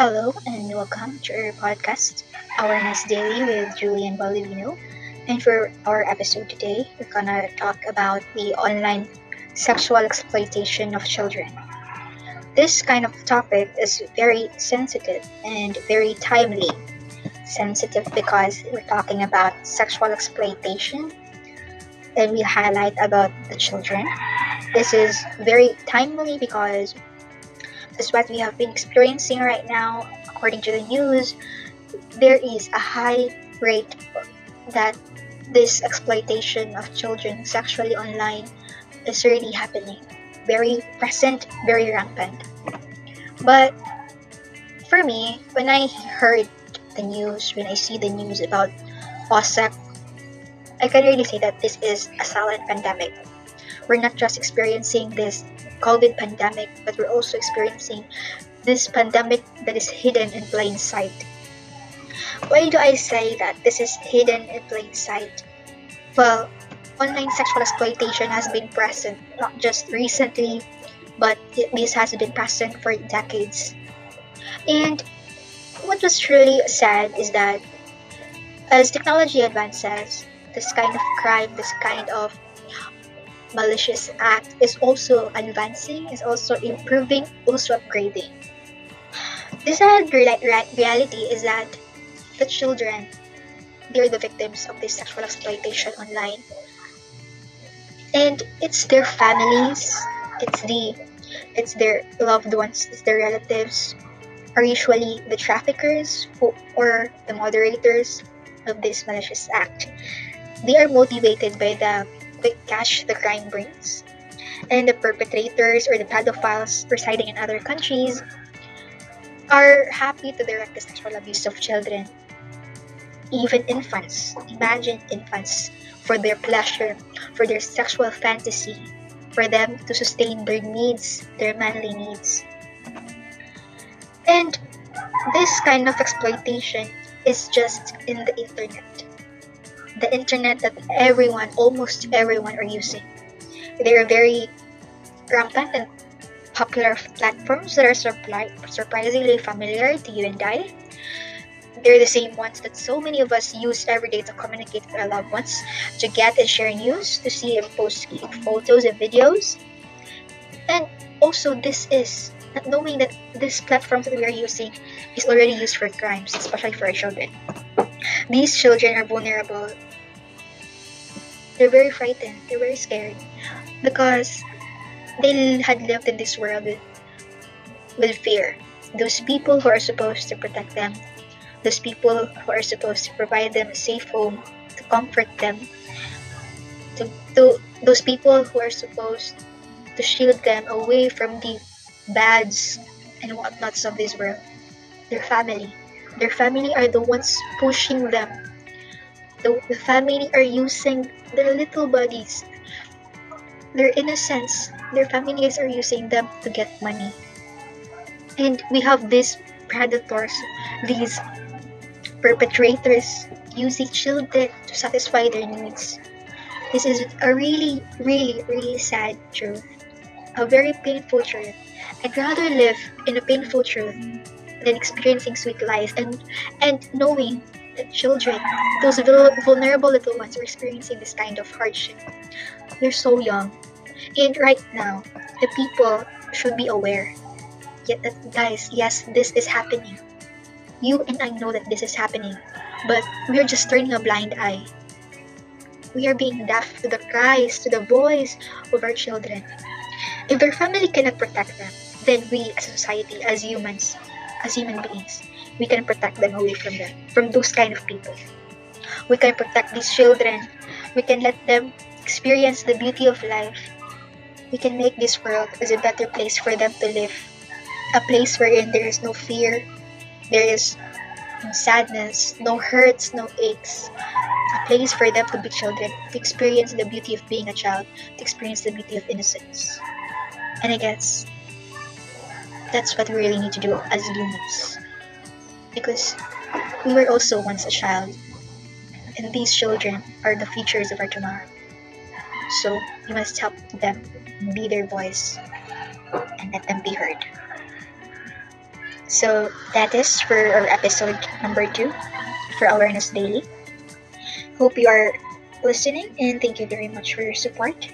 Hello and welcome to our podcast, Awareness Daily with Julian Baldovino. And for our episode today, we're gonna talk about the online sexual exploitation of children. This kind of topic is very sensitive and very timely. Sensitive because we're talking about sexual exploitation and we highlight about the children. This is very timely because is what we have been experiencing right now. According to the news, there is a high rate that this exploitation of children sexually online is really happening. Very present, very rampant. But for me, when I heard the news, when I see the news about OSEC, I can really say that this is a silent pandemic. We're not just experiencing this COVID pandemic, but we're also experiencing this pandemic that is hidden in plain sight. Why do I say that this is hidden in plain sight? Well, online sexual exploitation has been present not just recently, but this has been present for decades. And what was really sad is that as technology advances, this kind of crime, this kind of malicious act is also advancing, is also improving, also upgrading. The sad reality is that the children, they're the victims of this sexual exploitation online. And it's their families, it's the it's their loved ones, it's their relatives, are usually the traffickers who, or the moderators of this malicious act. They are motivated by the quick cash the crime brings. And the perpetrators or the pedophiles residing in other countries are happy to direct the sexual abuse of children. Even infants, imagine infants, for their pleasure, for their sexual fantasy, for them to sustain their needs, their manly needs. And this kind of exploitation is just in the internet the internet that everyone, almost everyone, are using. They are very rampant and popular platforms that are surpri- surprisingly familiar to you and I. They're the same ones that so many of us use every day to communicate with our loved ones, to get and share news, to see and post photos and videos. And also, this is knowing that this platform that we are using is already used for crimes, especially for our children. These children are vulnerable they're very frightened, they're very scared because they had lived in this world with, with fear. Those people who are supposed to protect them, those people who are supposed to provide them a safe home, to comfort them, to, to those people who are supposed to shield them away from the bads and whatnots of this world. Their family. Their family are the ones pushing them the, the family are using their little bodies, their innocence, their families are using them to get money. And we have these predators, these perpetrators using children to satisfy their needs. This is a really, really, really sad truth. A very painful truth. I'd rather live in a painful truth than experiencing sweet life and and knowing that children, those vulnerable little ones are experiencing this kind of hardship. They're so young. And right now, the people should be aware. Yet, uh, guys, yes, this is happening. You and I know that this is happening, but we're just turning a blind eye. We are being deaf to the cries, to the voice of our children. If their family cannot protect them, then we as a society, as humans, as human beings, we can protect them away from them, from those kind of people. We can protect these children. We can let them experience the beauty of life. We can make this world as a better place for them to live. A place wherein there is no fear, there is no sadness, no hurts, no aches. A place for them to be children, to experience the beauty of being a child, to experience the beauty of innocence. And I guess that's what we really need to do as humans because we were also once a child, and these children are the futures of our tomorrow. So we must help them be their voice and let them be heard. So that is for our episode number two for Awareness Daily. Hope you are listening and thank you very much for your support.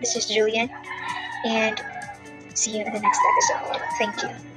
This is Julian and see you in the next episode. Thank you.